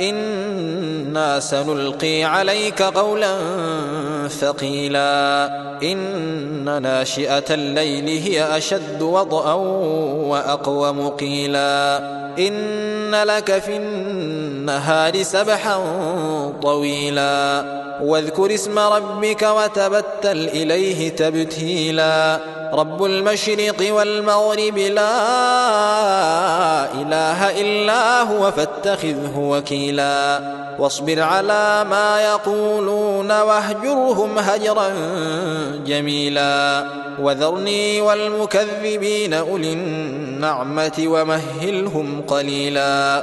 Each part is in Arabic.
أنا سنلقي عليك قولا ثقيلا ان ناشئه الليل هي اشد وطئا واقوم قيلا ان لك في النهار سبحا طويلا واذكر اسم ربك وتبتل اليه تبتيلا رب المشرق والمغرب لا اله الا هو فاتخذه وكيلا واصبر على ما يقولون واهجرهم هجرا جميلا. وذرني والمكذبين أولي النعمة ومهلهم قليلا.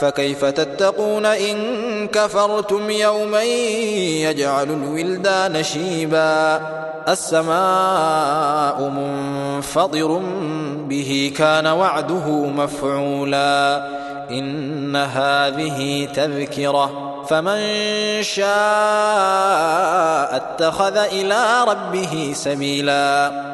فكيف تتقون إن كفرتم يوما يجعل الولدان شيبا؟ السماء منفطر به كان وعده مفعولا. إن هذه تذكرة. فمن شاء اتخذ إلى ربه سبيلا.